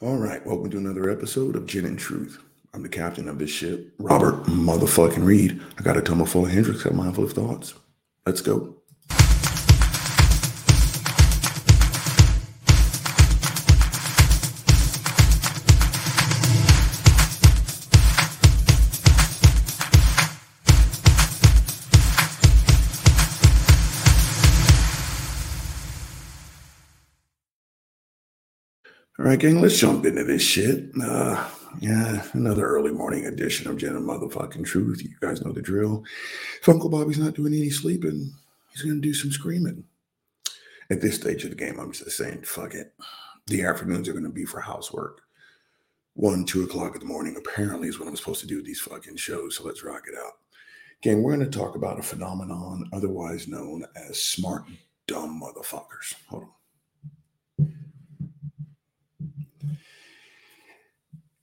All right, welcome to another episode of Gin and Truth. I'm the captain of this ship, Robert motherfucking Reed. I got a tumbler full of Hendrick's, got mindful of thoughts. Let's go. Right, gang, let's jump into this shit. Uh, yeah, another early morning edition of and Motherfucking Truth. You guys know the drill. If Uncle Bobby's not doing any sleeping, he's going to do some screaming. At this stage of the game, I'm just saying, fuck it. The afternoons are going to be for housework. One, two o'clock in the morning, apparently, is what I'm supposed to do with these fucking shows. So let's rock it out. Gang, we're going to talk about a phenomenon otherwise known as smart, dumb motherfuckers. Hold on.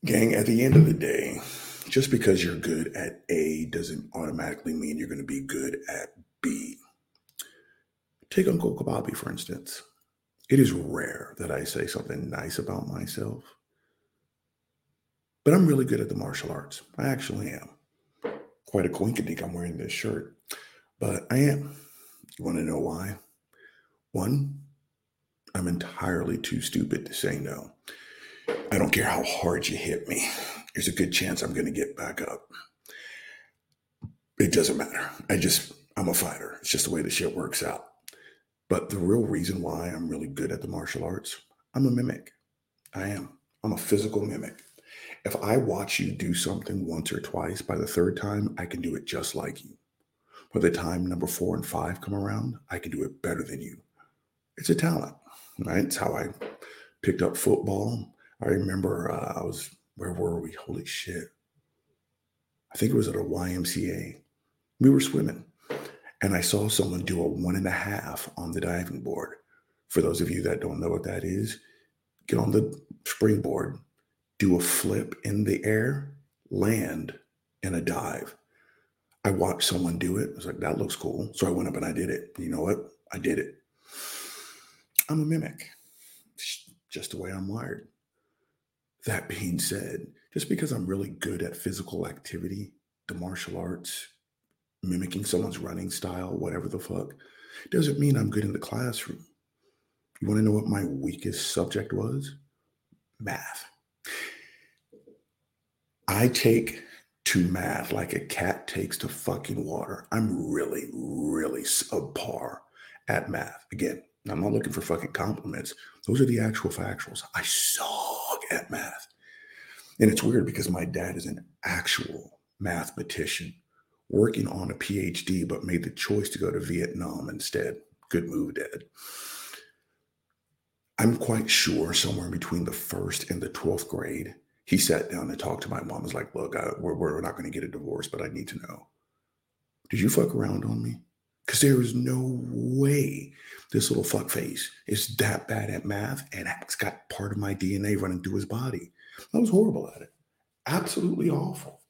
Gang, at the end of the day, just because you're good at A doesn't automatically mean you're going to be good at B. Take Uncle Kababi, for instance. It is rare that I say something nice about myself, but I'm really good at the martial arts. I actually am. Quite a coinkydink I'm wearing this shirt, but I am. You want to know why? One, I'm entirely too stupid to say no. I don't care how hard you hit me. There's a good chance I'm going to get back up. It doesn't matter. I just, I'm a fighter. It's just the way the shit works out. But the real reason why I'm really good at the martial arts, I'm a mimic. I am. I'm a physical mimic. If I watch you do something once or twice, by the third time, I can do it just like you. By the time number four and five come around, I can do it better than you. It's a talent, right? It's how I picked up football. I remember uh, I was, where were we? Holy shit. I think it was at a YMCA. We were swimming and I saw someone do a one and a half on the diving board. For those of you that don't know what that is, get on the springboard, do a flip in the air, land, and a dive. I watched someone do it. I was like, that looks cool. So I went up and I did it. You know what? I did it. I'm a mimic. It's just the way I'm wired. That being said, just because I'm really good at physical activity, the martial arts, mimicking someone's running style, whatever the fuck, doesn't mean I'm good in the classroom. You want to know what my weakest subject was? Math. I take to math like a cat takes to fucking water. I'm really, really subpar at math. Again, I'm not looking for fucking compliments. Those are the actual factuals. I suck at math. And it's weird because my dad is an actual mathematician working on a PhD, but made the choice to go to Vietnam instead. Good move, Dad. I'm quite sure somewhere between the first and the 12th grade, he sat down and talked to my mom. Was like, look, I, we're, we're not going to get a divorce, but I need to know. Did you fuck around on me? Because there is no way this little fuck face is that bad at math and it's got part of my DNA running through his body. I was horrible at it. Absolutely awful.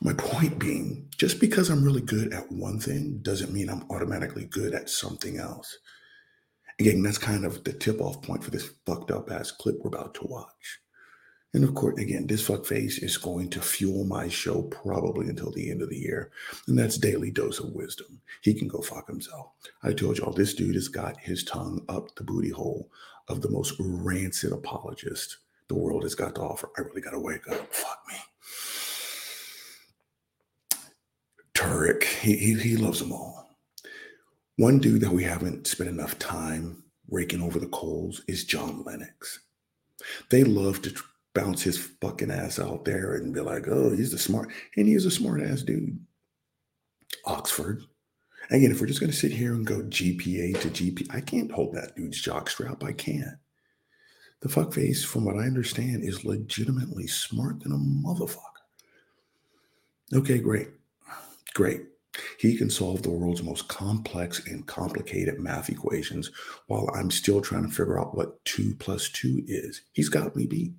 My point being, just because I'm really good at one thing doesn't mean I'm automatically good at something else. Again, that's kind of the tip off point for this fucked up ass clip we're about to watch. And of course, again, this fuckface is going to fuel my show probably until the end of the year. And that's Daily Dose of Wisdom. He can go fuck himself. I told y'all this dude has got his tongue up the booty hole of the most rancid apologist the world has got to offer. I really got to wake up. Fuck me. Turek, he, he, he loves them all. One dude that we haven't spent enough time raking over the coals is John Lennox. They love to bounce his fucking ass out there and be like, oh, he's the smart, and he is a smart ass dude. Oxford. Again, if we're just going to sit here and go GPA to GP, I can't hold that dude's jockstrap. I can't. The fuckface, from what I understand, is legitimately smart than a motherfucker. Okay, great. Great. He can solve the world's most complex and complicated math equations while I'm still trying to figure out what 2 plus 2 is. He's got me beat.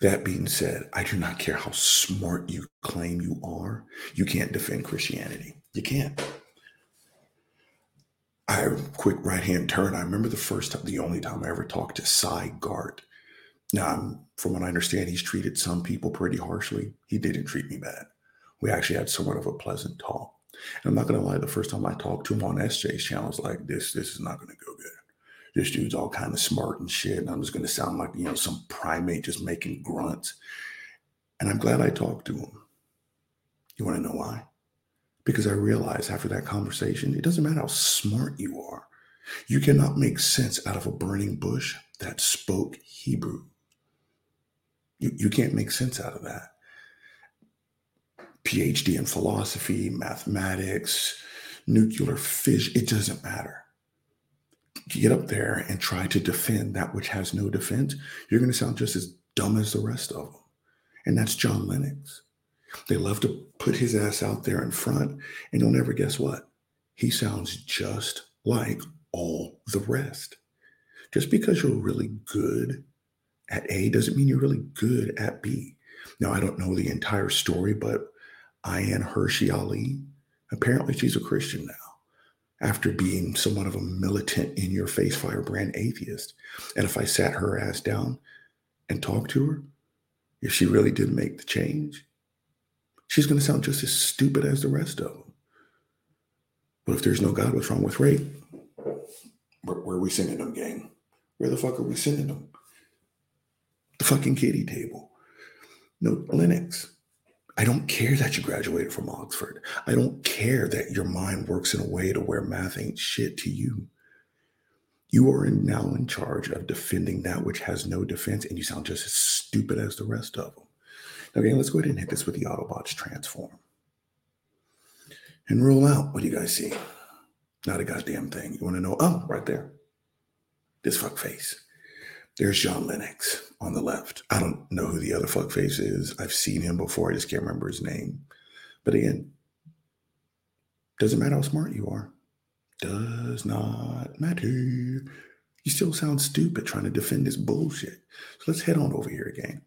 That being said, I do not care how smart you claim you are. You can't defend Christianity. You can't. I quick right hand turn. I remember the first time, the only time I ever talked to Sy Garte. Now, from what I understand, he's treated some people pretty harshly. He didn't treat me bad. We actually had somewhat of a pleasant talk. And I'm not gonna lie, the first time I talked to him on SJ's channel, I was like, this, this is not gonna go good. This dude's all kind of smart and shit. And I'm just gonna sound like, you know, some primate just making grunts. And I'm glad I talked to him. You wanna know why? Because I realized after that conversation, it doesn't matter how smart you are. You cannot make sense out of a burning bush that spoke Hebrew. You, you can't make sense out of that. PhD in philosophy, mathematics, nuclear fission, it doesn't matter. Get up there and try to defend that which has no defense, you're going to sound just as dumb as the rest of them. And that's John Lennox. They love to put his ass out there in front, and you'll never guess what? He sounds just like all the rest. Just because you're really good at A doesn't mean you're really good at B. Now, I don't know the entire story, but Ayaan Hirsi Ali, apparently she's a Christian now after being somewhat of a militant in your face firebrand atheist. And if I sat her ass down and talked to her, if she really did make the change, she's going to sound just as stupid as the rest of them. But if there's no God, what's wrong with rape? Where, where are we sending them, gang? Where the fuck are we sending them? The fucking kitty table. No Lennox. I don't care that you graduated from Oxford. I don't care that your mind works in a way to where math ain't shit to you. You are now in charge of defending that which has no defense, and you sound just as stupid as the rest of them. Okay, let's go ahead and hit this with the Autobots transform. And roll out. What do you guys see? Not a goddamn thing. You want to know? Oh, right there. This fuck face. There's John Lennox on the left. I don't know who the other fuckface is. I've seen him before. I just can't remember his name. But again, doesn't matter how smart you are. Does not matter. You still sound stupid trying to defend this bullshit. So let's head on over here again.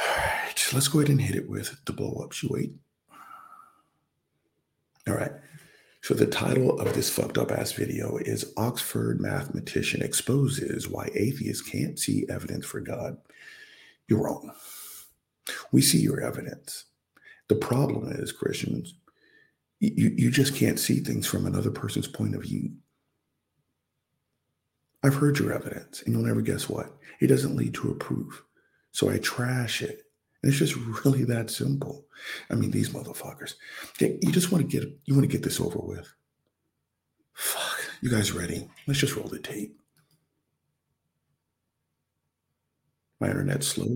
All right, let's go ahead and hit it with the blow up. You wait. All right. So the title of this fucked up ass video is Oxford mathematician exposes why atheists can't see evidence for God. You're wrong. We see your evidence. The problem is, Christians, you, you just can't see things from another person's point of view. I've heard your evidence, and you'll never guess what. It doesn't lead to a proof. So I trash it it's just really that simple. I mean, these motherfuckers. You just want to get you want to get this over with. Fuck. You guys ready? Let's just roll the tape. My internet's slow.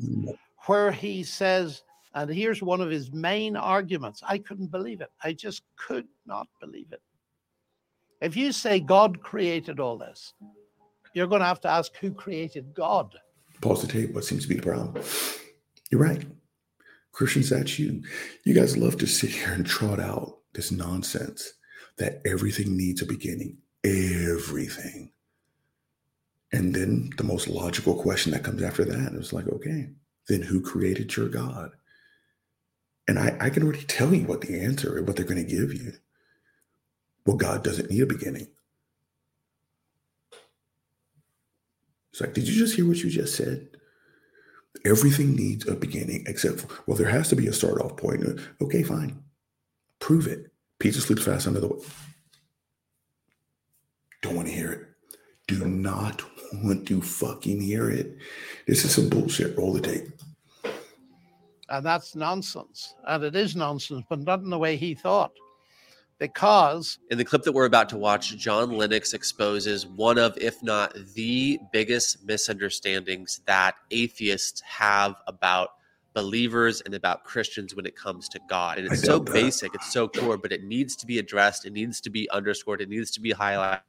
Where he says, and here's one of his main arguments. I couldn't believe it. I just could not believe it. If you say God created all this, you're going to have to ask who created God. Pause the tape. What seems to be the problem? You're right. Christians, that's you. You guys love to sit here and trot out this nonsense that everything needs a beginning. Everything. And then the most logical question that comes after that is like, okay, then who created your God? And I, I can already tell you what the answer is, what they're going to give you. Well, God doesn't need a beginning. It's like, did you just hear what you just said? Everything needs a beginning, except for, well, there has to be a start off point. Okay, fine. Prove it. Pizza sleeps fast under the. Way. Don't want to hear it. Do not want to fucking hear it. This is some bullshit. Roll the tape. And that's nonsense. And it is nonsense, but not in the way he thought because in the clip that we're about to watch, John Lennox exposes one of, if not the biggest misunderstandings that atheists have about believers and about Christians when it comes to God. And it's so that. basic, it's so core, but it needs to be addressed, it needs to be underscored, it needs to be highlighted.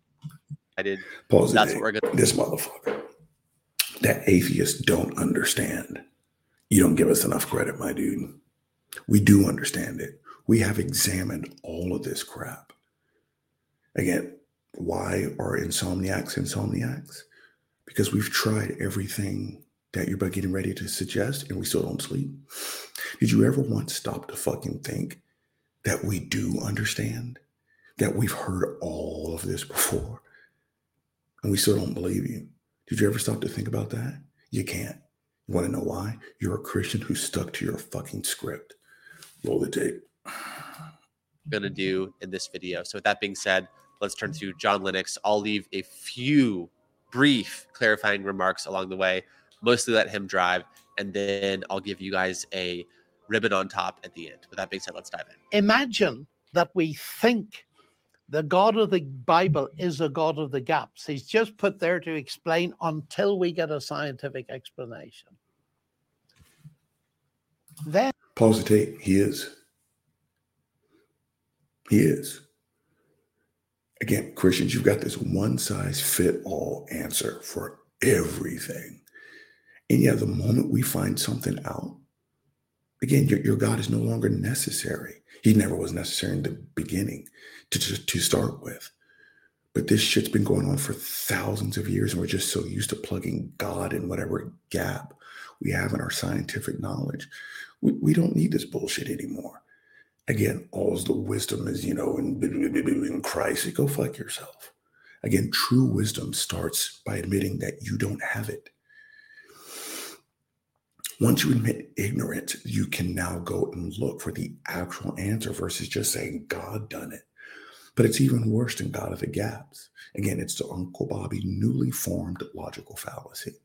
Pause That's what we're going to This motherfucker. That atheists don't understand. You don't give us enough credit, my dude. We do understand it. We have examined all of this crap. Again, why are insomniacs insomniacs? Because we've tried everything that you're getting ready to suggest and we still don't sleep. Did you ever once stop to fucking think that we do understand? that we've heard all of this before and we still don't believe you. Did you ever stop to think about that? You can't. You want to know why? You're a Christian who stuck to your fucking script. Roll the tape. Going to do in this video. So, with that being said, let's turn to John Lennox. I'll leave a few brief clarifying remarks along the way, mostly let him drive, and then I'll give you guys a ribbon on top at the end. With that being said, let's dive in. Imagine that we think the God of the Bible is a God of the gaps. He's just put there to explain until we get a scientific explanation. Then pause the tape. He is. He is. Again, Christians, you've got this one size fit all answer for everything. And yeah, the moment we find something out, again, your, your God is no longer necessary. He never was necessary in the beginning to, to, to start with. But this shit's been going on for thousands of years, and we're just so used to plugging God in whatever gap we have in our scientific knowledge. We, we don't need this bullshit anymore. Again, all the wisdom is, you know, in, in Christ. Go fuck yourself. Again, true wisdom starts by admitting that you don't have it. Once you admit ignorance, you can now go and look for the actual answer versus just saying God done it. But it's even worse than God of the gaps. Again, it's the Uncle Bobby newly formed logical fallacy.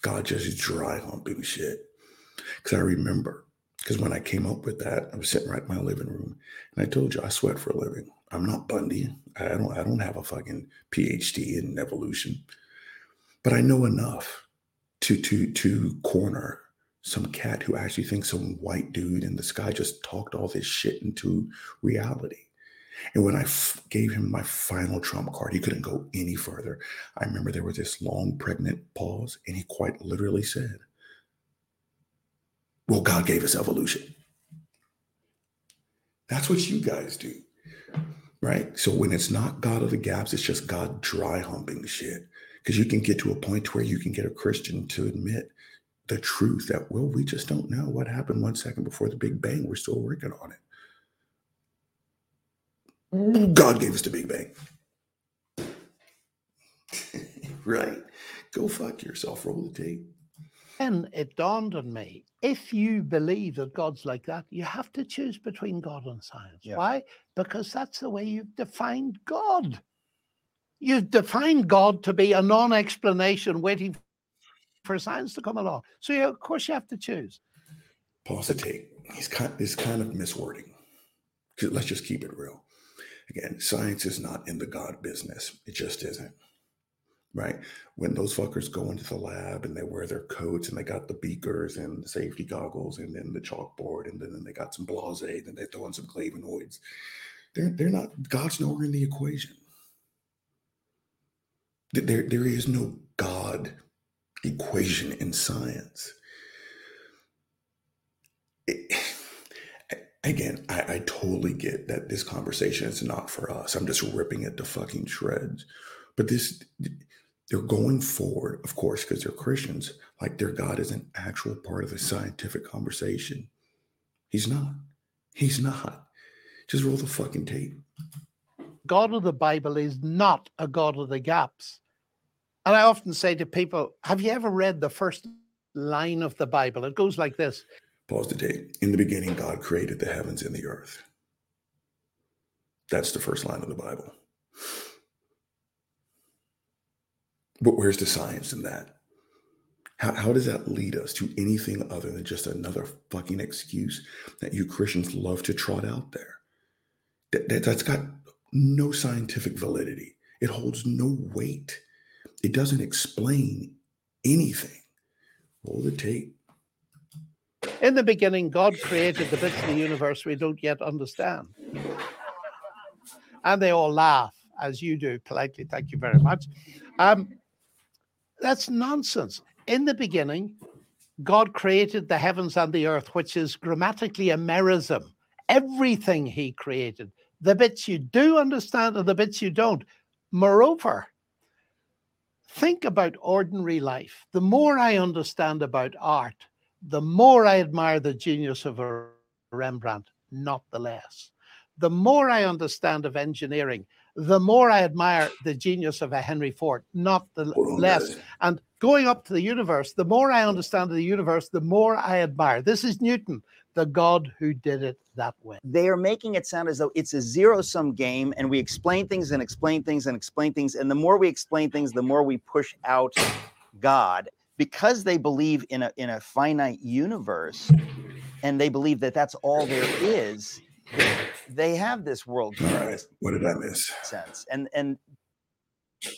God just dry humping shit. Because I remember, because when I came up with that, I was sitting right in my living room, and I told you I sweat for a living. I'm not Bundy. I don't. I don't have a fucking PhD in evolution, but I know enough to to to corner some cat who actually thinks some white dude in the sky just talked all this shit into reality. And when I f- gave him my final trump card, he couldn't go any further. I remember there was this long, pregnant pause, and he quite literally said, Well, God gave us evolution. That's what you guys do, right? So when it's not God of the gaps, it's just God dry humping shit. Because you can get to a point where you can get a Christian to admit the truth that, well, we just don't know what happened one second before the Big Bang. We're still working on it. God gave us the Big Bang. right? Go fuck yourself. Roll the tape. Then it dawned on me if you believe that God's like that, you have to choose between God and science. Yeah. Why? Because that's the way you've defined God. You've defined God to be a non explanation waiting for science to come along. So, you, of course, you have to choose. Pause the tape. He's kind, it's kind of miswording. Let's just keep it real. Again, science is not in the God business. It just isn't. Right? When those fuckers go into the lab and they wear their coats and they got the beakers and the safety goggles and then the chalkboard and then they got some blase, then they throw in some flavonoids. They're they're not God's nowhere in the equation. There, there is no God equation in science. It, again, I, I totally get that this conversation is not for us. I'm just ripping it to fucking shreds. But this, they're going forward, of course, because they're Christians, like their God is an actual part of the scientific conversation. He's not. He's not. Just roll the fucking tape. God of the Bible is not a God of the gaps. And I often say to people, Have you ever read the first line of the Bible? It goes like this Pause the tape. In the beginning, God created the heavens and the earth. That's the first line of the Bible. But where's the science in that? How, how does that lead us to anything other than just another fucking excuse that you Christians love to trot out there? That, that, that's got no scientific validity, it holds no weight, it doesn't explain anything. Roll the tape. In the beginning, God created the bits of the universe we don't yet understand. And they all laugh, as you do politely. Thank you very much. Um, that's nonsense. In the beginning, God created the heavens and the earth, which is grammatically a merism. Everything He created, the bits you do understand and the bits you don't. Moreover, think about ordinary life. The more I understand about art, the more I admire the genius of a Rembrandt, not the less. the more I understand of engineering, the more I admire the genius of a Henry Ford, not the Hold less. guys. And going up to the universe, the more I understand the universe, the more I admire. This is Newton, the God who did it that way. they are making it sound as though it's a zero sum game and we explain things and explain things and explain things and the more we explain things the more we push out god because they believe in a in a finite universe and they believe that that's all there is they- they have this world All right. What did I miss? sense and and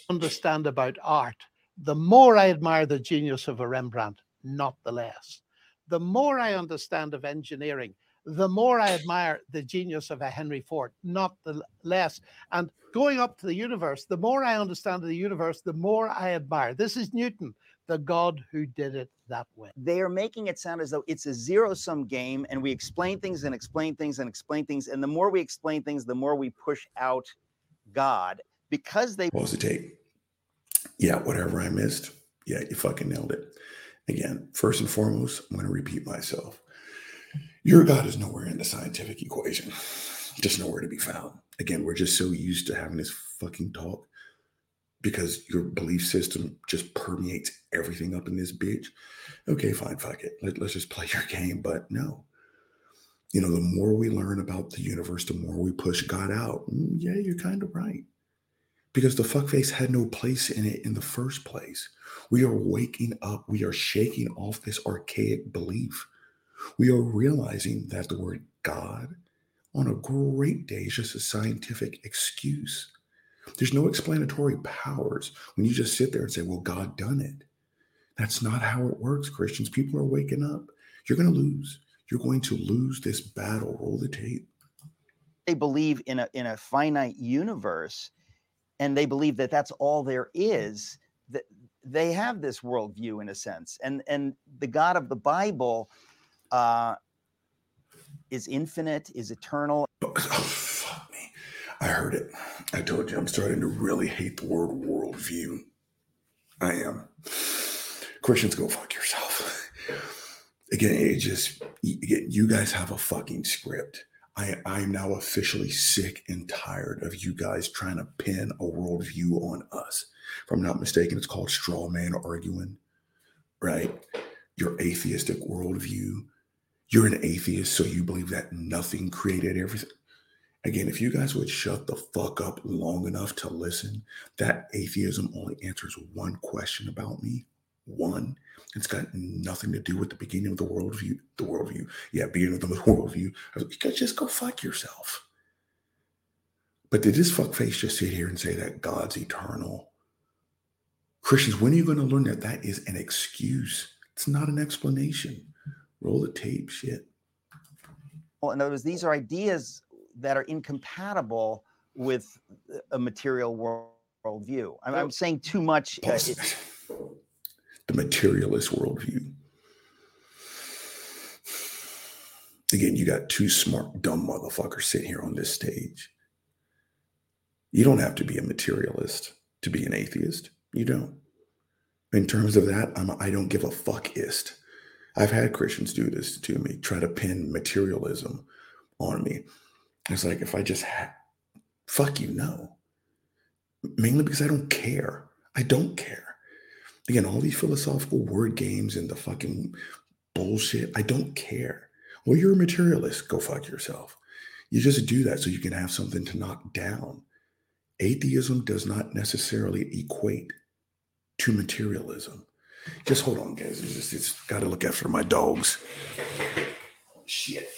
understand about art, the more I admire the genius of a Rembrandt, not the less. The more I understand of engineering, the more I admire the genius of a Henry Ford, not the less. And going up to the universe, the more I understand of the universe, the more I admire. This is Newton, the God who did it that way. they are making it sound as though it's a zero sum game and we explain things and explain things and explain things and the more we explain things the more we push out god because they Pause the tape. Yeah, whatever I missed. Yeah, you fucking nailed it. Again, first and foremost, I'm going to repeat myself. Your God is nowhere in the scientific equation, just nowhere to be found. Again, we're just so used to having this fucking talk because your belief system just permeates everything up in this bitch. Okay, fine, fuck it. Let, let's just play your game. But no, you know, the more we learn about the universe, the more we push God out. Mm, Yeah, you're kind of right because the fuckface had no place in it in the first place. We are waking up, we are shaking off this archaic belief. We are realizing that the word God on a great day is just a scientific excuse. There's no explanatory powers when you just sit there and say, Well, God done it. That's not how it works, Christians. People are waking up. You're going to lose. You're going to lose this battle. Roll the tape. they believe in a in a finite universe and they believe that that's all there is that they have this worldview in a sense and and the god of the bible uh is infinite is eternal Oh. I heard it. I told you I'm starting to really hate the word worldview. I am. Christians, go fuck yourself. Again, it just, you guys have a fucking script. I, I'm now officially sick and tired of you guys trying to pin a worldview on us. If I'm not mistaken, it's called straw man arguing, right? Your atheistic worldview. You're an atheist, so you believe that nothing created everything. Again, if you guys would shut the fuck up long enough to listen, that atheism only answers one question about me. One. It's got nothing to do with the beginning of the worldview. The worldview. Yeah, beginning of the worldview. You guys just go fuck yourself. But did this fuckface just sit here and say that God's eternal? Christians, when are you going to learn that that is an excuse? It's not an explanation. Roll the tape, shit. Well, in other words these are ideas that are incompatible with a material world worldview i'm, I'm saying too much uh, it- the materialist worldview. Again, you got two smart, dumb motherfuckers sitting here on this stage. You don't have to be a materialist to be an atheist. You don't. In terms of that, I'm a I don't give a fuckist. I've had Christians do this to me, try to pin materialism on me. It's like if I just had, fuck you, no. Mainly because I don't care. I don't care. Again, all these philosophical word games and the fucking bullshit, I don't care. Well, you're a materialist. Go fuck yourself. You just do that so you can have something to knock down. Atheism does not necessarily equate to materialism. Just hold on, guys. It's, just, it's got to look after my dogs. Shit.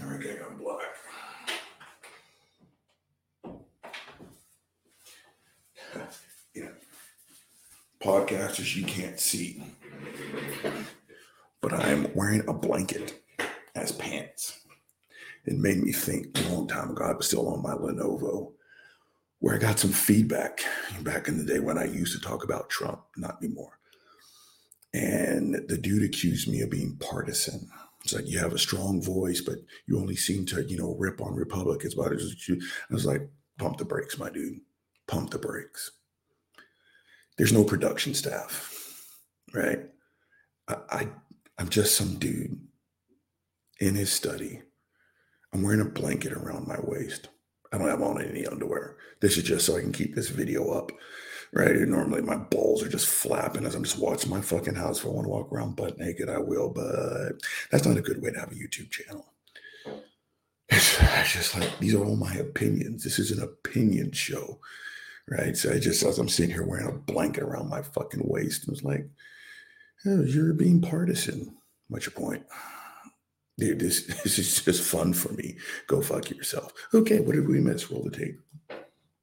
I got black. Yeah. Podcasters, you can't see, but I'm wearing a blanket as pants. It made me think a long time ago. I was still on my Lenovo, where I got some feedback back in the day when I used to talk about Trump, not anymore. And the dude accused me of being partisan. It's like you have a strong voice, but you only seem to, you know, rip on Republicans. But I was like, pump the brakes, my dude. Pump the brakes. There's no production staff, right? I, I I'm just some dude in his study. I'm wearing a blanket around my waist. I don't have on any underwear. This is just so I can keep this video up. Right. normally my balls are just flapping as I'm just watching my fucking house. If I want to walk around butt naked, I will, but that's not a good way to have a YouTube channel. It's, it's just like these are all my opinions. This is an opinion show. Right. So I just as I'm sitting here wearing a blanket around my fucking waist, it was like, oh, you're being partisan. What's your point? Dude, this, this is just fun for me. Go fuck yourself. Okay, what did we miss? Roll the tape.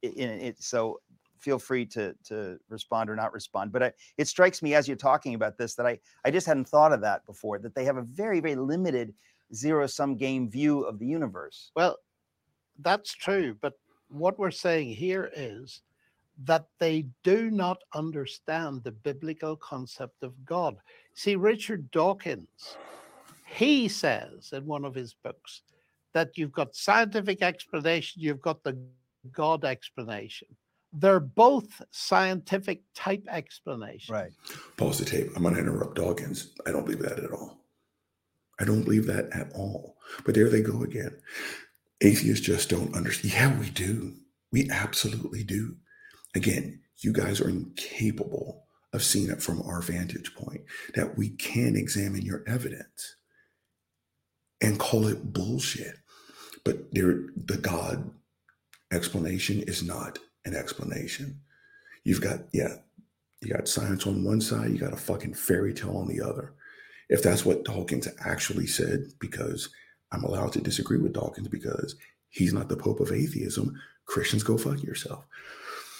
It, it, so feel free to to respond or not respond. But I, it strikes me as you're talking about this that I I just hadn't thought of that before. That they have a very very limited zero sum game view of the universe. Well, that's true. But what we're saying here is that they do not understand the biblical concept of God. See, Richard Dawkins, he says in one of his books that you've got scientific explanation, you've got the God explanation. They're both scientific type explanations. Right. Pause the tape. I'm going to interrupt Dawkins. I don't believe that at all. I don't believe that at all. But there they go again. Atheists just don't understand. Yeah, we do. We absolutely do. Again, you guys are incapable of seeing it from our vantage point, that we can examine your evidence and call it bullshit. But there, the God explanation is not an explanation. You've got, yeah, you got science on one side, you got a fucking fairy tale on the other. If that's what Dawkins actually said, because I'm allowed to disagree with Dawkins because he's not the Pope of atheism, Christians go fuck yourself.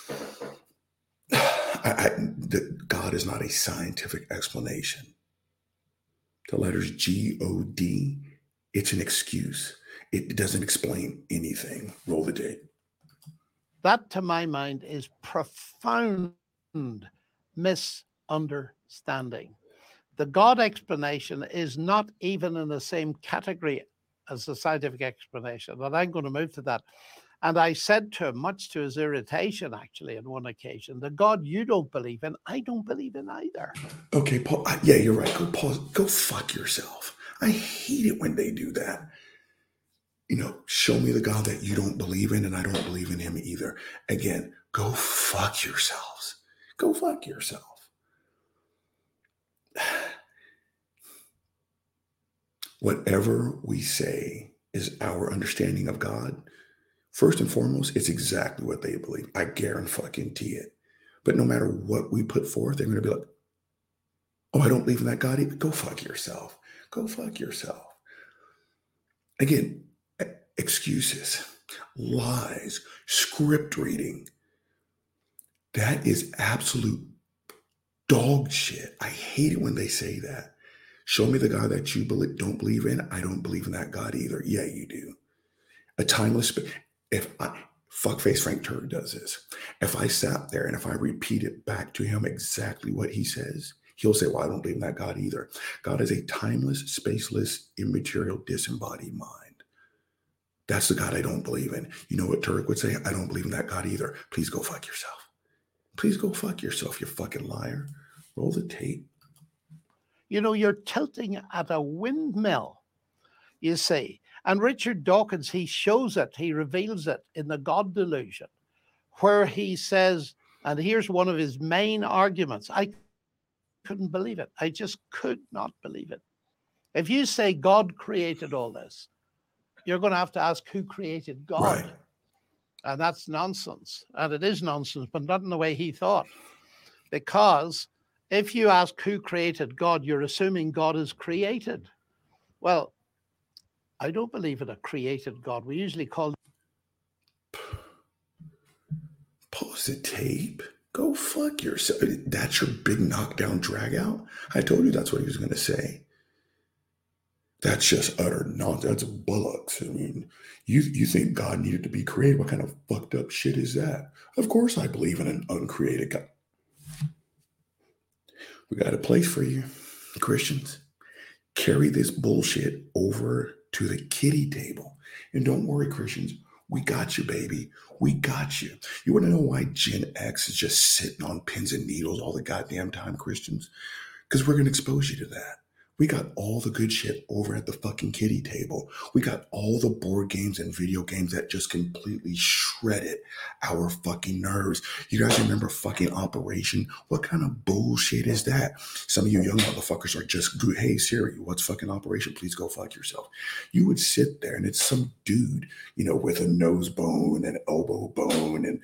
I, I, the, God is not a scientific explanation. The letters G O D, it's an excuse. It doesn't explain anything. Roll the tape. That, to my mind, is profound misunderstanding. The God explanation is not even in the same category as the scientific explanation, but I'm going to move to that. And I said to him, much to his irritation, actually, on one occasion, the God you don't believe in, I don't believe in either. Okay, Paul. Yeah, you're right. Go pause. Go fuck yourself. I hate it when they do that you know, show me the God that you don't believe in, and I don't believe in him either. Again, go fuck yourselves. Go fuck yourself. Whatever we say is our understanding of God. First and foremost, it's exactly what they believe. I guarantee it. But no matter what we put forth, they're going to be like, oh, I don't believe in that God either. Go fuck yourself. Go fuck yourself. Again, excuses, lies, script reading. That is absolute dog shit. I hate it when they say that. Show me the God that you believe, don't believe in. I don't believe in that God either. Yeah, you do. A timeless. If I fuckface Frank Turek does this, if I sat there and if I repeat it back to him exactly what he says, he'll say, "Well, I don't believe in that God either." God is a timeless, spaceless, immaterial, disembodied mind. That's the God I don't believe in. You know what Turek would say? I don't believe in that God either. Please go fuck yourself. Please go fuck yourself, you fucking liar. Roll the tape. You know, you're tilting at a windmill, you see. And Richard Dawkins, he shows it, he reveals it in the God delusion, where he says, and here's one of his main arguments I couldn't believe it. I just could not believe it. If you say God created all this, you're going to have to ask who created God. Right. And that's nonsense. And it is nonsense, but not in the way he thought. Because if you ask who created God, you're assuming God is created. Well, I don't believe in a created God. We usually call Pause the tape. Go fuck yourself. That's your big knockdown drag out. I told you that's what he was going to say. That's just utter nonsense. That's bullocks. I mean, you you think God needed to be created? What kind of fucked up shit is that? Of course, I believe in an uncreated God. We got a place for you, Christians. carry this bullshit over to the kitty table. And don't worry, Christians, we got you, baby. We got you. You want to know why Gen X is just sitting on pins and needles all the goddamn time, Christians? Because we're going to expose you to that. We got all the good shit over at the fucking kitty table. We got all the board games and video games that just completely shredded our fucking nerves. You guys remember fucking Operation? What kind of bullshit is that? Some of you young motherfuckers are just good. Hey Siri, what's fucking Operation? Please go fuck yourself. You would sit there and it's some dude, you know, with a nose bone and elbow bone and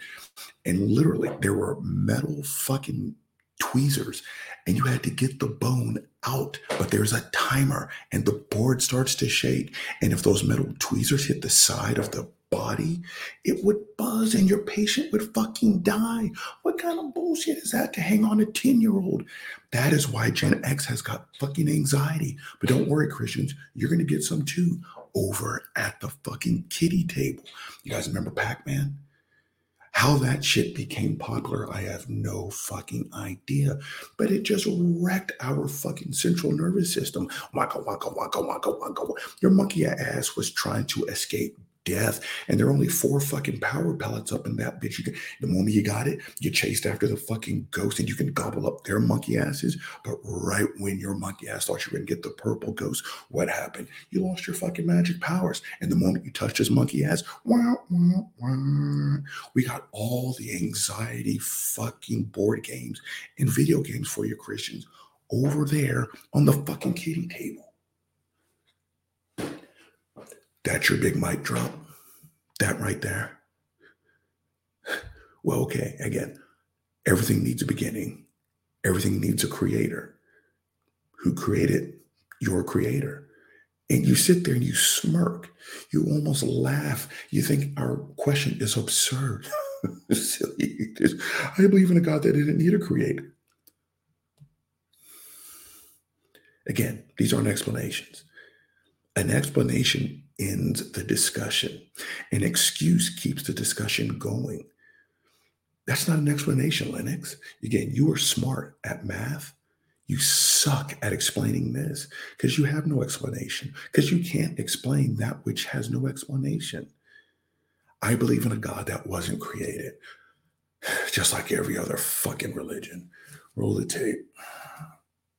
and literally there were metal fucking tweezers and you had to get the bone out but there's a timer and the board starts to shake. And if those metal tweezers hit the side of the body it would buzz and your patient would fucking die. What kind of bullshit is that to hang on a 10 year old that is why gen x has got fucking anxiety. But don't worry christians you're gonna get some too over at the fucking kitty table. You guys remember pac-man how that shit became popular, I have no fucking idea. But it just wrecked our fucking central nervous system. Waka, waka, waka, waka, waka. Your monkey ass was trying to escape death. And there are only four fucking power pellets up in that bitch. You can, the moment you got it, you chased after the fucking ghost and you can gobble up their monkey asses. But right when your monkey ass thought you were going to get the purple ghost, what happened? You lost your fucking magic powers. And the moment you touched his monkey ass, wah, wah, wah, we got all the anxiety fucking board games and video games for you Christians over there on the fucking kitty table. That's your big mic drop. That right there. Well, okay, again, everything needs a beginning, everything needs a creator. Who created your creator? And you sit there and you smirk. You almost laugh. You think our question is absurd. Silly. I believe in a God that didn't need a creator. Again, these aren't explanations. An explanation ends the discussion. An excuse keeps the discussion going. That's not an explanation, Lennox. Again, you are smart at math. You suck at explaining this because you have no explanation, because you can't explain that which has no explanation. I believe in a God that wasn't created, just like every other fucking religion. Roll the tape.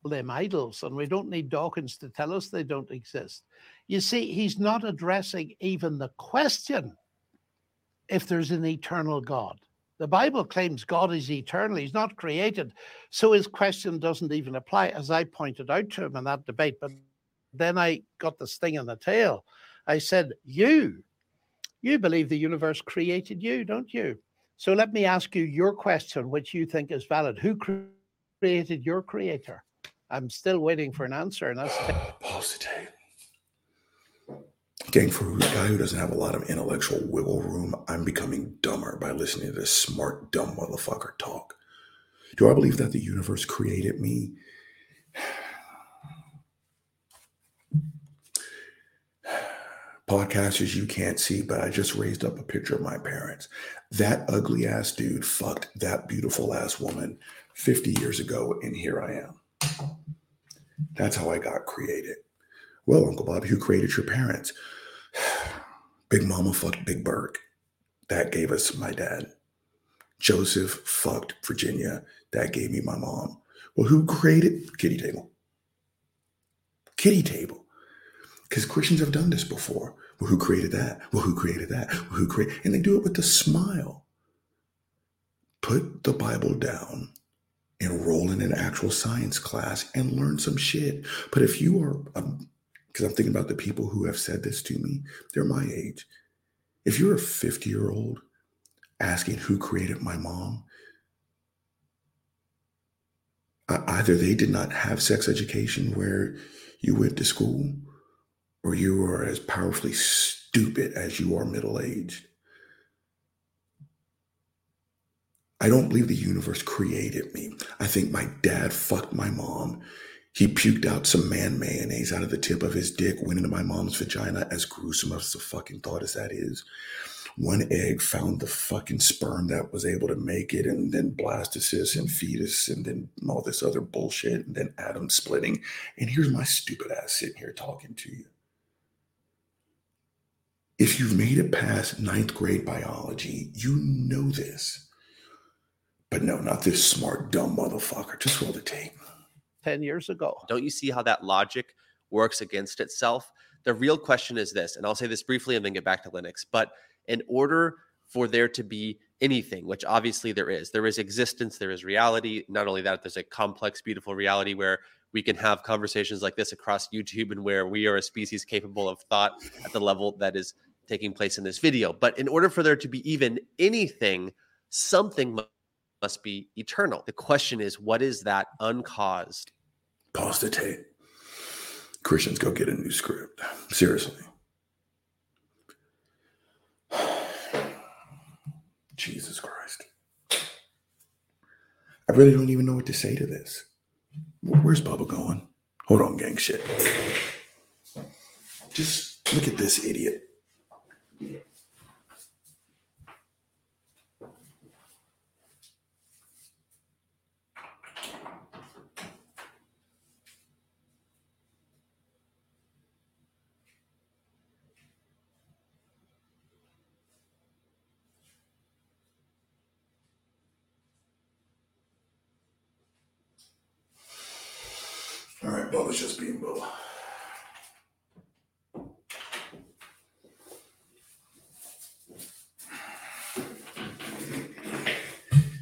Them idols, and we don't need Dawkins to tell us they don't exist. You see, he's not addressing even the question if there's an eternal God. The Bible claims God is eternal, he's not created. So his question doesn't even apply, as I pointed out to him in that debate. But then I got the sting in the tail. I said, You, you believe the universe created you, don't you? So let me ask you your question, which you think is valid. Who created your creator? I'm still waiting for an answer. And that's tape. For a guy who doesn't have a lot of intellectual wiggle room, I'm becoming dumber by listening to this smart, dumb motherfucker talk. Do I believe that the universe created me? Podcasters, you can't see, but I just raised up a picture of my parents. That ugly ass dude fucked that beautiful ass woman 50 years ago, and here I am. That's how I got created. Well, Uncle Bobby, who created your parents? Big Mama fucked Big Burke. That gave us my dad. Joseph fucked Virginia. That gave me my mom. Well, who created kitty table? Kitty table. Because Christians have done this before. Well, who created that? Well, who created that? Well, who created? And they do it with a smile. Put the Bible down, enroll in an actual science class, and learn some shit. But if you are um, because I'm thinking about the people who have said this to me. They're my age. If you're a 50 year old asking who created my mom, either they did not have sex education where you went to school, or you are as powerfully stupid as you are middle aged. I don't believe the universe created me. I think my dad fucked my mom he puked out some man mayonnaise out of the tip of his dick, went into my mom's vagina, as gruesome as the fucking thought as that is. one egg found the fucking sperm that was able to make it, and then blastocyst and fetus, and then all this other bullshit, and then atom splitting. And here's my stupid ass sitting here talking to you. If you've made it past ninth grade biology, you know this. But no, not this smart, dumb motherfucker. Just roll the tape. 10 years ago. Don't you see how that logic works against itself? The real question is this, and I'll say this briefly and then get back to Lennox. But in order for there to be anything, which obviously there is, there is existence, there is reality. Not only that, there's a complex, beautiful reality where we can have conversations like this across YouTube and where we are a species capable of thought at the level that is taking place in this video. But in order for there to be even anything, something must be eternal. The question is, what is that uncaused? Pause the tape. Christians go get a new script. Seriously. Jesus Christ. I really don't even know what to say to this. Where's Bubba going? Hold on, gang shit. Just look at this idiot. Right, Bubba's just being Bubba.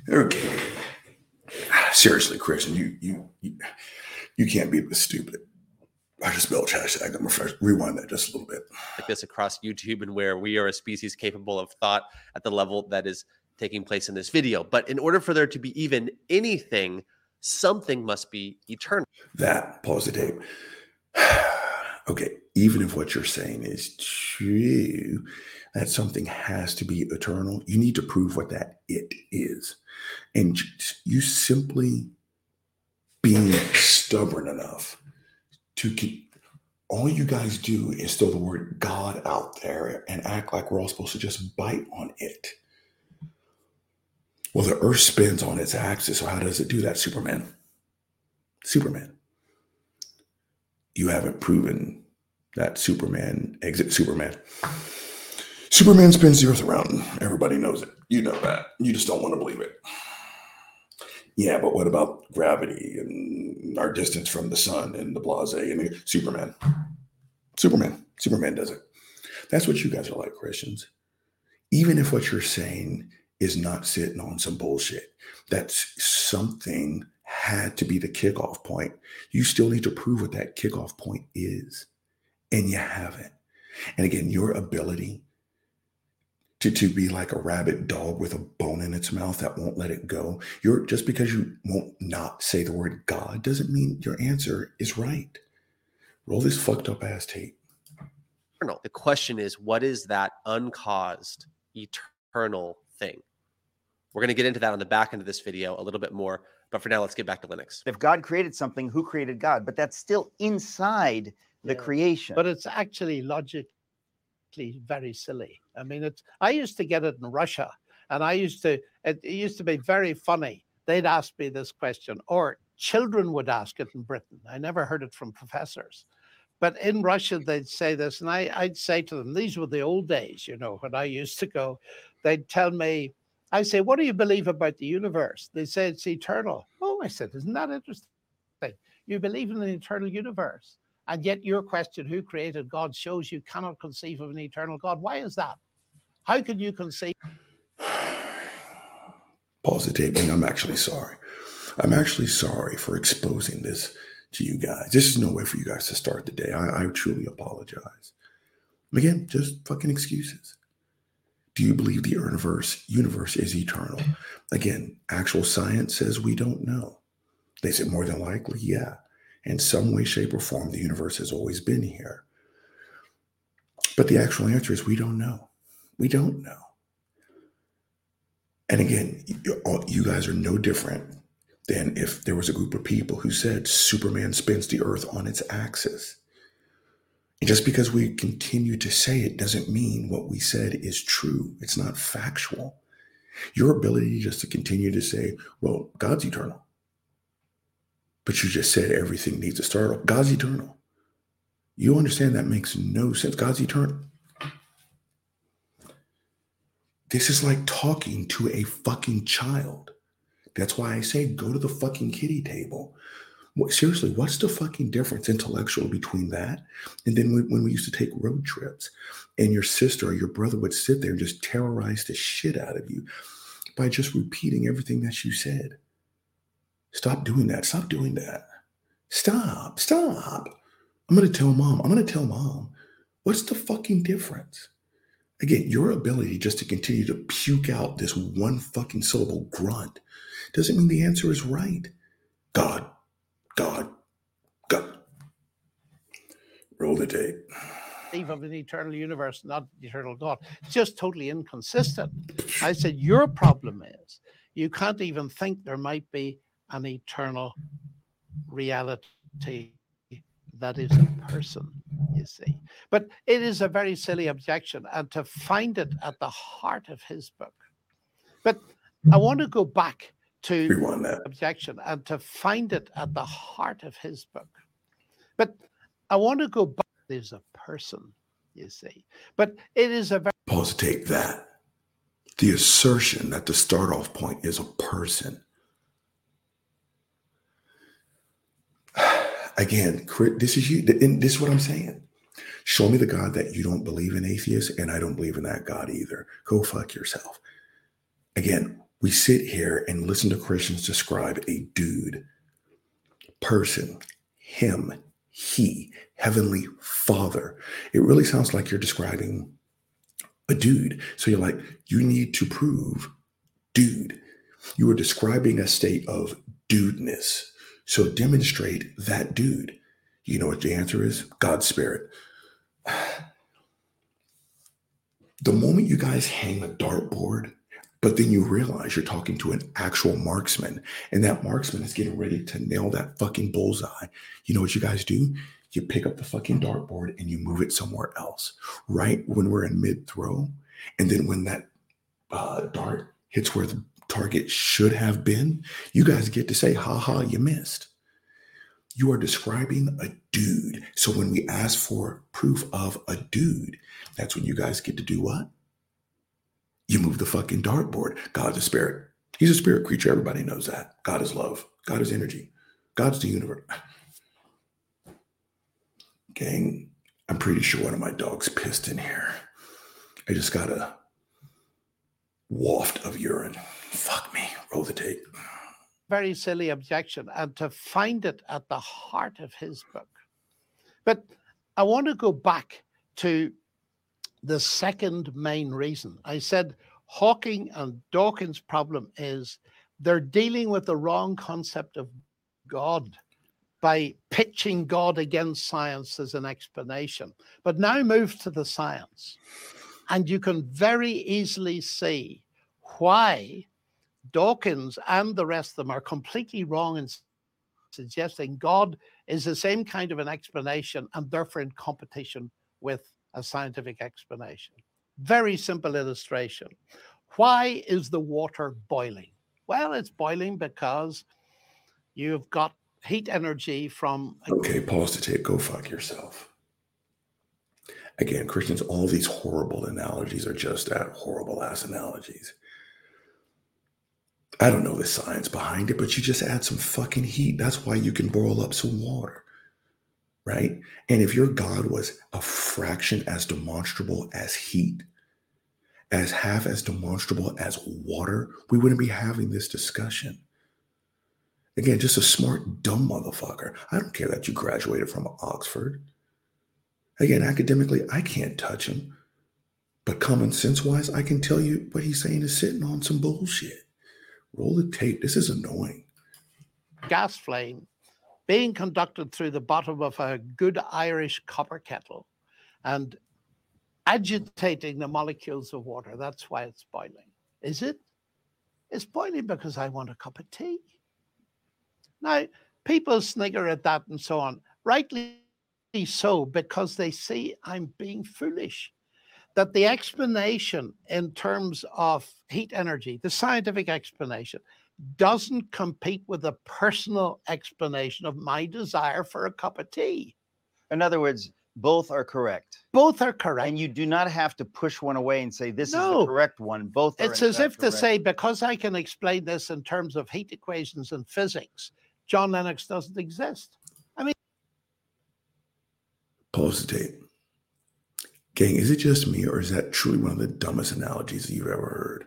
Okay. Seriously, Christian, you you you, you can't be this stupid. I just spelled hashtag. I'm refresh. Rewind that just a little bit. Like this across YouTube and where we are a species capable of thought at the level that is taking place in this video. But in order for there to be even anything, something must be eternal. That pause the tape. okay, even if what you're saying is true, that something has to be eternal, you need to prove what that it is. And you simply being stubborn enough to keep all you guys do is throw the word God out there and act like we're all supposed to just bite on it. Well, the earth spins on its axis. So, how does it do that, Superman? Superman. You haven't proven that Superman exit Superman. Superman spins the earth around. Everybody knows it. You know that. You just don't want to believe it. Yeah, but what about gravity and our distance from the sun and the blase and the Superman? Superman. Superman does it. That's what you guys are like, Christians. Even if what you're saying is not sitting on some bullshit, that's something had to be the kickoff point. You still need to prove what that kickoff point is. And you haven't. And again, your ability to, to be like a rabid dog with a bone in its mouth that won't let it go. You're just because you won't not say the word God doesn't mean your answer is right. Roll this fucked up ass tape. The question is, what is that uncaused eternal thing? We're going to get into that on the back end of this video a little bit more. But for now, let's get back to Lennox. If God created something, who created God? But that's still inside the Yeah. creation. But it's actually logically very silly. I mean, it's I used to get it in Russia, and I used to it, it used to be very funny. They'd ask me this question, or children would ask it in Britain. I never heard it from professors. But in Russia, they'd say this, and I, I'd say to them, these were the old days, you know, when I used to go. They'd tell me, I say, what do you believe about the universe? They say it's eternal. Oh, I said, isn't that interesting? You believe in an eternal universe. And yet, your question, who created God, shows you cannot conceive of an eternal God. Why is that? How can you conceive? Pause the tape. I'm actually sorry. I'm actually sorry for exposing this to you guys. This is no way for you guys to start the day. I, I truly apologize. Again, just fucking excuses. Do you believe the universe universe is eternal? Again, actual science says we don't know. They said more than likely, yeah. In some way, shape, or form, the universe has always been here. But the actual answer is we don't know. We don't know. And again, you, you guys are no different than if there was a group of people who said Superman spins the earth on its axis. And just because we continue to say it doesn't mean what we said is true. It's not factual. Your ability just to continue to say, well, God's eternal. But you just said everything needs to start. God's eternal. You understand that makes no sense. God's eternal. This is like talking to a fucking child. That's why I say go to the fucking kitty table. What, seriously, what's the fucking difference intellectual between that and then when, when we used to take road trips and your sister or your brother would sit there and just terrorize the shit out of you by just repeating everything that you said? Stop doing that. Stop doing that. Stop. Stop. I'm going to tell mom. I'm going to tell mom. What's the fucking difference? Again, your ability just to continue to puke out this one fucking syllable grunt doesn't mean the answer is right. God, God, God. Roll the tape. Eve of an eternal universe, not eternal God. It's just totally inconsistent. I said, Your problem is you can't even think there might be an eternal reality that is a person, you see. But it is a very silly objection, and to find it at the heart of his book. But I want to go back to Rewind that. objection and to find it at the heart of his book. But I want to go back. There's a person, you see. But it is a very Pause to take that. The assertion that the start off point is a person. Again, this is you. This is what I'm saying. Show me the God that you don't believe in atheist, and I don't believe in that God either. Go fuck yourself. Again, we sit here and listen to Christians describe a dude, person, him, he, heavenly father. It really sounds like you're describing a dude. So you're like, you need to prove dude. You are describing a state of dudeness. So demonstrate that dude. You know what the answer is? God's spirit. The moment you guys hang a dartboard, but then you realize you're talking to an actual marksman, and that marksman is getting ready to nail that fucking bullseye. You know what you guys do? You pick up the fucking dartboard and you move it somewhere else, right when we're in mid throw. And then when that uh, dart hits where the target should have been, you guys get to say, ha ha, you missed. You are describing a dude. So when we ask for proof of a dude, that's when you guys get to do what? You move the fucking dartboard. God's a spirit. He's a spirit creature. Everybody knows that. God is love. God is energy. God's the universe. Gang, I'm pretty sure one of my dogs pissed in here. I just got a waft of urine. Fuck me. Roll the tape. very silly objection and to find it at the heart of his book. But I want to go back to the second main reason. I said Hawking and Dawkins' problem is they're dealing with the wrong concept of God by pitching God against science as an explanation. But now move to the science, and you can very easily see why Dawkins and the rest of them are completely wrong in suggesting God is the same kind of an explanation and therefore in competition with a scientific explanation. Very simple illustration. Why is the water boiling? Well, it's boiling because you've got heat energy from Okay, pause the tape. Go fuck yourself. Again, Christians, all these horrible analogies are just that horrible ass analogies. I don't know the science behind it, but you just add some fucking heat. That's why you can boil up some water, right? And if your God was a fraction as demonstrable as heat, as half as demonstrable as water, we wouldn't be having this discussion. Again, just a smart, dumb motherfucker. I don't care that you graduated from Oxford. Again, academically, I can't touch him. But common sense wise, I can tell you what he's saying is sitting on some bullshit. Roll the tape. This is annoying. gas flame being conducted through the bottom of a good Irish copper kettle and agitating the molecules of water. That's why it's boiling. Is it? It's boiling because I want a cup of tea. Now, people snigger at that and so on. Rightly so because they see I'm being foolish. That the explanation in terms of heat energy, the scientific explanation, doesn't compete with the personal explanation of my desire for a cup of tea. In other words, both are correct. Both are correct. And you do not have to push one away and say this is the correct one. Both are It's as fact if to say, because I can explain this in terms of heat equations and physics, John Lennox doesn't exist. I mean Pause the tape. Gang, is it just me or is that truly one of the dumbest analogies you've ever heard?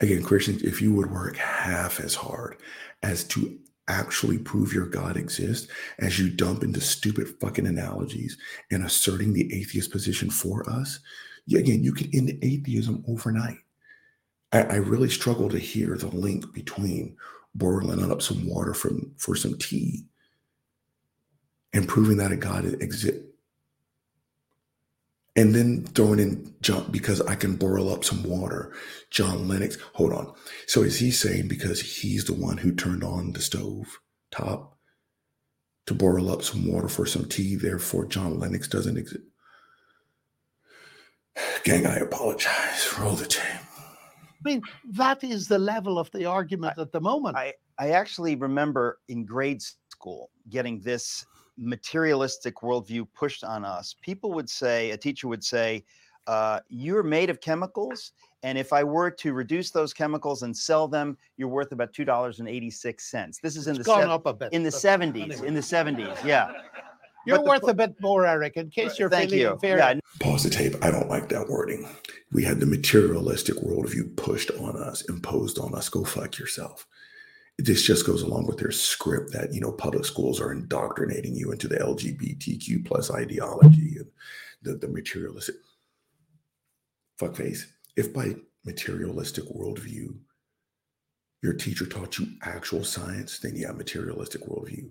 Again, Christians, if you would work half as hard as to actually prove your God exists as you dump into stupid fucking analogies and asserting the atheist position for us, again, you could end atheism overnight. I, I really struggle to hear the link between boiling up some water from for some tea and proving that a God exists. And then throwing in John because I can boil up some water. John Lennox, hold on. So is he saying because he's the one who turned on the stove top to boil up some water for some tea, therefore John Lennox doesn't exist? Gang, I apologize. Roll the tape. I mean, that is the level of the argument at the moment. I, I actually remember in grade school getting this materialistic worldview pushed on us. People would say, a teacher would say, uh, You're made of chemicals. And if I were to reduce those chemicals and sell them, you're worth about $2.86. This is in it's the, gone sev- up a bit. in the 70s. anyway. In the 70s. Yeah. You're but worth po- a bit more, Eric, in case you're Thank feeling you. inferior. Yeah, Pause the tape. I don't like that wording. We had the materialistic worldview pushed on us, imposed on us. Go fuck yourself. This just goes along with their script that you know public schools are indoctrinating you into the LGBTQ plus ideology and the, the materialistic fuckface. If by materialistic worldview your teacher taught you actual science, then yeah, materialistic worldview.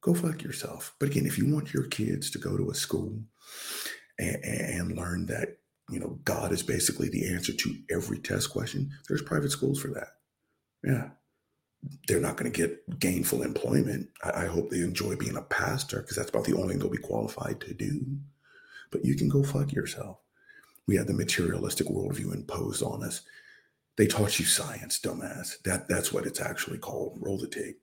Go fuck yourself. But again, if you want your kids to go to a school and, and learn that you know God is basically the answer to every test question, there's private schools for that. Yeah, they're not going to get gainful employment. I, I hope they enjoy being a pastor because that's about the only thing they'll be qualified to do. But you can go fuck yourself. We had the materialistic worldview imposed on us. They taught you science, dumbass. That that's what it's actually called. Roll the tape.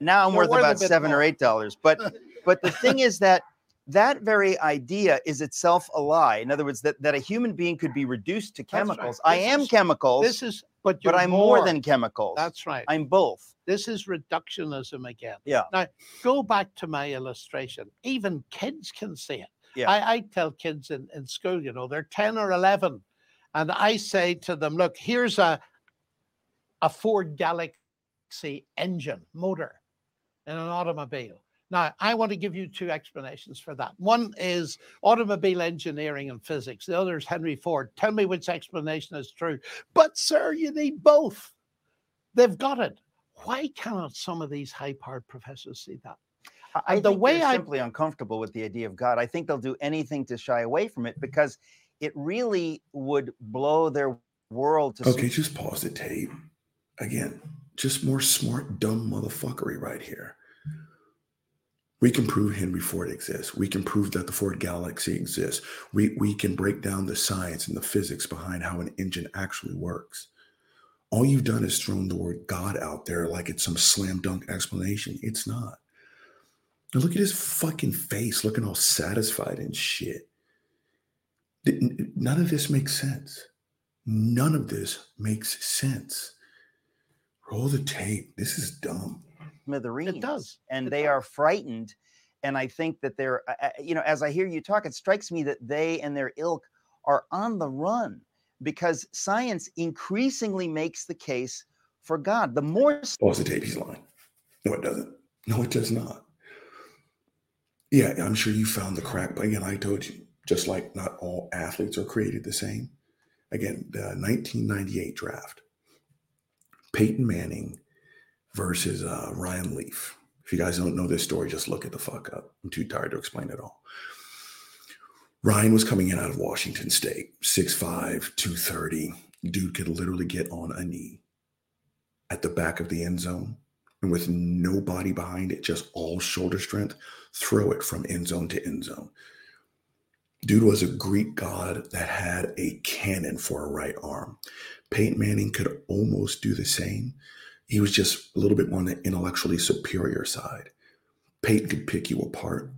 now I'm You're worth worth about bit seven or eight dollars. But but the thing is that that very idea is itself a lie. In other words, that, that a human being could be reduced to That's right. chemicals. I am is- chemicals, This is, but you're but I'm more than chemicals. That's right. I'm both. This is reductionism again. Yeah. Now, go back to my illustration. Even kids can see it. Yeah. I, I tell kids in, in school, you know, they're 10 or 11, and I say to them, look, here's a, a Ford Galaxy engine motor in an automobile. Now, I want to give you two explanations for that. One is automobile engineering and physics, the other is Henry Ford. Tell me which explanation is true. But, sir, you need both. They've got it. Why cannot some of these high powered professors see that? I, I And the think way they're I- simply uncomfortable with the idea of God. I think they'll do anything to shy away from it because it really would blow their world to Okay, just pause the tape. Again, just more smart, dumb motherfuckery right here. We can prove Henry Ford exists. We can prove that the Ford Galaxy exists. We, we can break down the science and the physics behind how an engine actually works. All you've done is thrown the word God out there like it's some slam dunk explanation. It's not. Now look at his fucking face, looking all satisfied and shit. None of this makes sense. None of this makes sense. Roll the tape. This is dumb. Smithereens. does. And It they does. are frightened. And I think that they're, uh, uh, you know, as I hear you talk, it strikes me that they and their ilk are on the run because science increasingly makes the case for God. The more Pause the tape. He's lying. No, it doesn't. No, it does not. Yeah, I'm sure you found the crack, but again, I told you, just like not all athletes are created the same. Again, the 1998 draft, Peyton Manning versus uh, Ryan Leaf. If you guys don't know this story, just look it the fuck up. I'm too tired to explain it all. Ryan was coming in out of Washington State, 6'5, 230. Dude could literally get on a knee at the back of the end zone and with nobody behind it, just all shoulder strength, throw it from end zone to end zone. Dude was a Greek god that had a cannon for a right arm. Peyton Manning could almost do the same. He was just a little bit more on the intellectually superior side. Peyton could pick you apart,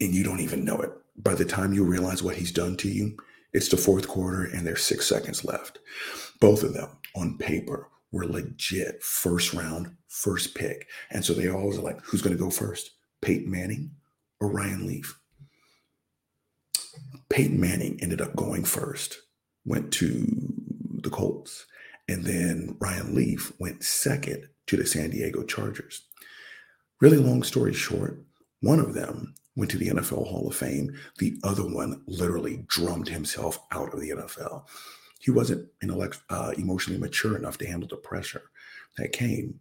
and you don't even know it. By the time you realize what he's done to you, it's the fourth quarter and there's six seconds left. Both of them on paper were legit first round, first pick. And so they always are like, who's going to go first? Peyton Manning or Ryan Leaf? Peyton Manning ended up going first, went to the Colts, and then Ryan Leaf went second to the San Diego Chargers. Really long story short, one of them went to the NFL Hall of Fame. The other one literally drummed himself out of the NFL. He wasn't intellect, uh, emotionally mature enough to handle the pressure that came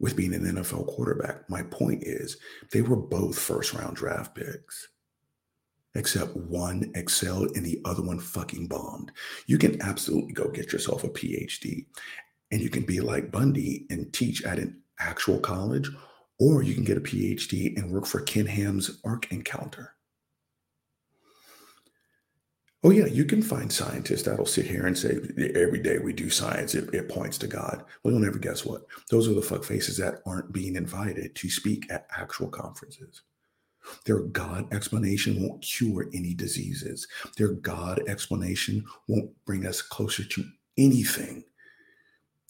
with being an NFL quarterback. My point is, they were both first round draft picks, except one excelled and the other one fucking bombed. You can absolutely go get yourself a PhD and you can be like Bundy and teach at an actual college or you can get a PhD and work for Ken Ham's Ark Encounter. Oh, yeah, you can find scientists that'll sit here and say, every day we do science, it, it points to God. Well, you'll never guess what? Those are the fuck faces that aren't being invited to speak at actual conferences. Their God explanation won't cure any diseases. Their God explanation won't bring us closer to anything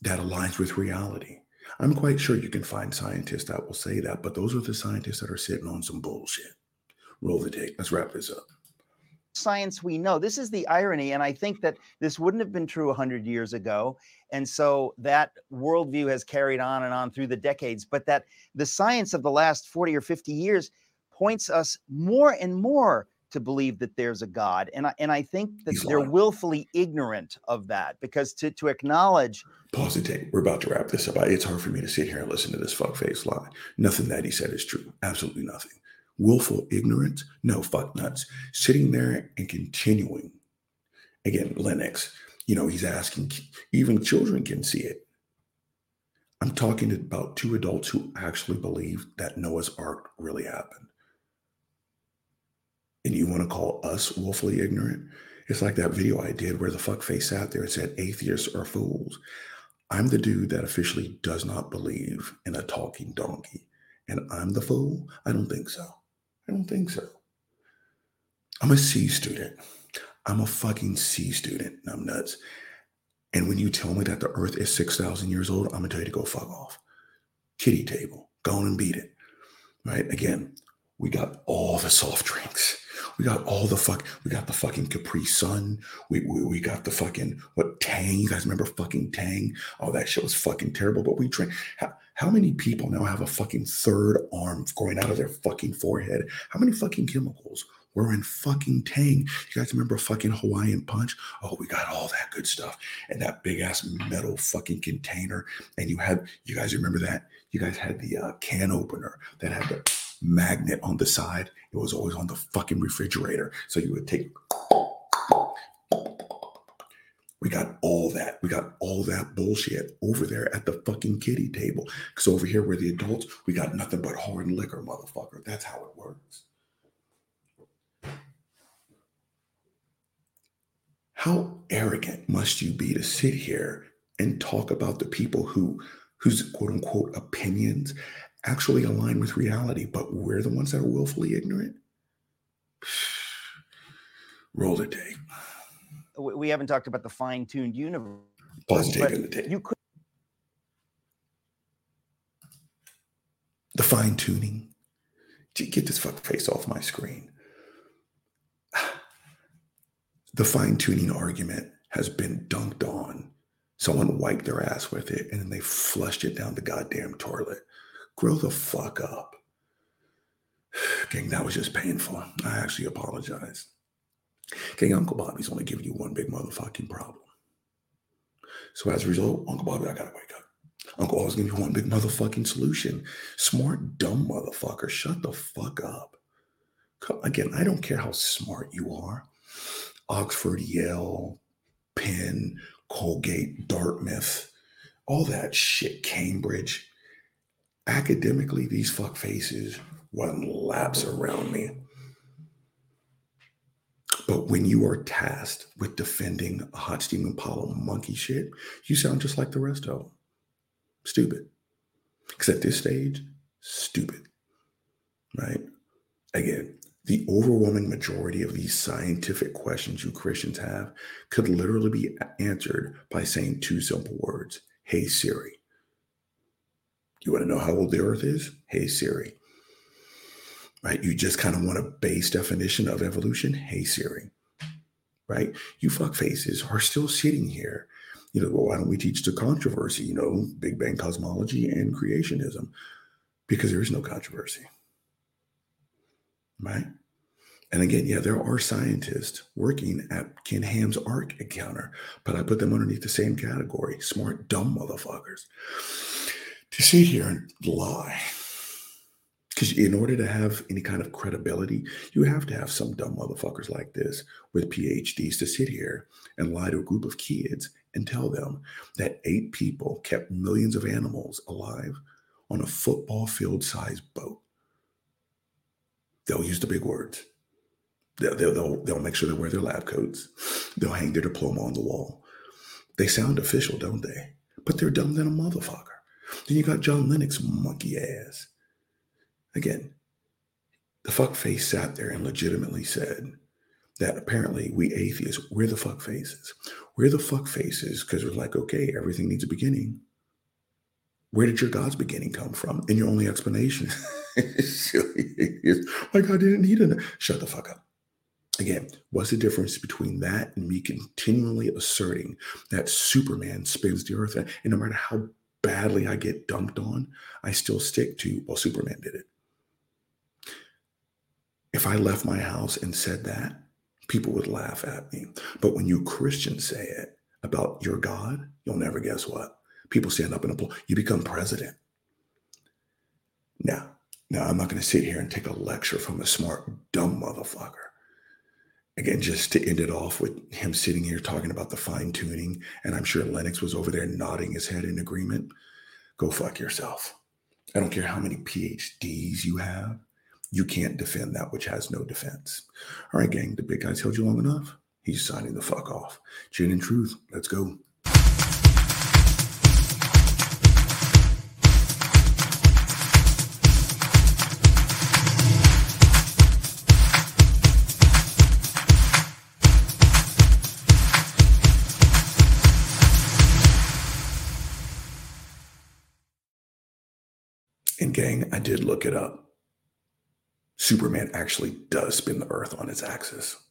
that aligns with reality. I'm quite sure you can find scientists that will say that, but those are the scientists that are sitting on some bullshit. Roll the tape. Let's wrap this up. Science we know. This is the irony. And I think that this wouldn't have been true 100 years ago. And so that worldview has carried on and on through the decades, but that the science of the last 40 or 50 years points us more and more to believe that there's a God. And I, and I think that He's they're lying. willfully ignorant of that because to, to acknowledge Pause the tape. We're about to wrap this up. I- It's hard for me to sit here and listen to this fuckface lie. Nothing that he said is true. Absolutely nothing. Willful ignorance? No, fuck nuts. Sitting there and continuing. Again, Lennox, you know, he's asking, even children can see it. I'm talking about two adults who actually believe that Noah's Ark really happened. And you want to call us willfully ignorant? It's like that video I did where the fuckface sat there and said atheists are fools. I'm the dude that officially does not believe in a talking donkey. And I'm the fool? I don't think so. I don't think so. I'm a C student. I'm a fucking C student. I'm nuts. And when you tell me that the earth is 6,000 years old, I'm going to tell you to go fuck off. Kitty table. Go on and beat it. Right? Again, we got all the soft drinks. We got all the fuck. We got the fucking Capri Sun. We, we we got the fucking what Tang. You guys remember fucking Tang? Oh, that shit was fucking terrible. But we drink. How, how many people now have a fucking third arm growing out of their fucking forehead? How many fucking chemicals were in fucking Tang? You guys remember fucking Hawaiian Punch? Oh, we got all that good stuff and that big ass metal fucking container. And you had you guys remember that? You guys had the uh, can opener that had the magnet on the side. It was always on the fucking refrigerator. So you would take. We got all that. We got all that bullshit over there at the fucking kitty table. Because over here, where the adults, we got nothing but hard liquor, motherfucker. That's how it works. How arrogant must you be to sit here and talk about the people who whose quote unquote opinions actually align with reality, but we're the ones that are willfully ignorant? Roll the tape. we haven't talked about the fine-tuned universe. Pause the tape in the tape. You could the fine tuning. Get this fuck face off my screen. The fine tuning argument has been dunked on. Someone wiped their ass with it and then they flushed it down the goddamn toilet. Grow the fuck up. Gang, that was just painful. I actually apologize. Gang, Uncle Bobby's only giving you one big motherfucking problem. So as a result, Uncle Bobby, I gotta wake up. Uncle always give you one big motherfucking solution. Smart, dumb motherfucker, shut the fuck up. Again, I don't care how smart you are. Oxford, Yale, Penn, Colgate, Dartmouth, all that shit, Cambridge. Academically, these fuck faces run laps around me. But when you are tasked with defending a hot steam Impala monkey shit, you sound just like the rest of them. Stupid. Because at this stage, stupid. Right? Again, the overwhelming majority of these scientific questions you Christians have could literally be answered by saying two simple words Hey Siri. You want to know how old the earth is? Hey Siri. Right? You just kind of want a base definition of evolution? Hey Siri. Right? You fuck faces are still sitting here. You know, well, why don't we teach the controversy, you know, Big Bang cosmology and creationism? Because there is no controversy. Right? And again, yeah, there are scientists working at Ken Ham's Ark encounter, but I put them underneath the same category smart, dumb motherfuckers. To sit here and lie. Because in order to have any kind of credibility, you have to have some dumb motherfuckers like this with PhDs to sit here and lie to a group of kids and tell them that eight people kept millions of animals alive on a football field sized boat. They'll use the big words They'll, they'll, they'll, they'll make sure they wear their lab coats. They'll hang their diploma on the wall. They sound official, don't they? But they're dumb than a motherfucker. Then you got John Lennox, monkey ass. Again, the fuck face sat there and legitimately said that apparently we atheists, we're the fuck faces. We're the fuck faces because we're like, okay, everything needs a beginning. Where did your God's beginning come from? And your only explanation is, my God didn't need it. Shut the fuck up. Again, what's the difference between that and me continually asserting that Superman spins the earth? And no matter how badly I get dumped on, I still stick to, well, Superman did it. If I left my house and said that, people would laugh at me. But when you Christians say it about your God, you'll never guess what. People stand up and applaud. You become president. Now, now I'm not going to sit here and take a lecture from a smart, dumb motherfucker again, just to end it off with him sitting here talking about the fine tuning, and I'm sure Lennox was over there nodding his head in agreement. Go fuck yourself. I don't care how many PhDs you have. You can't defend that which has no defense. All right, gang, the big guy's held you long enough. He's signing the fuck off. Chin and truth. Let's go. Gang, I did look it up. Superman actually does spin the earth on its axis.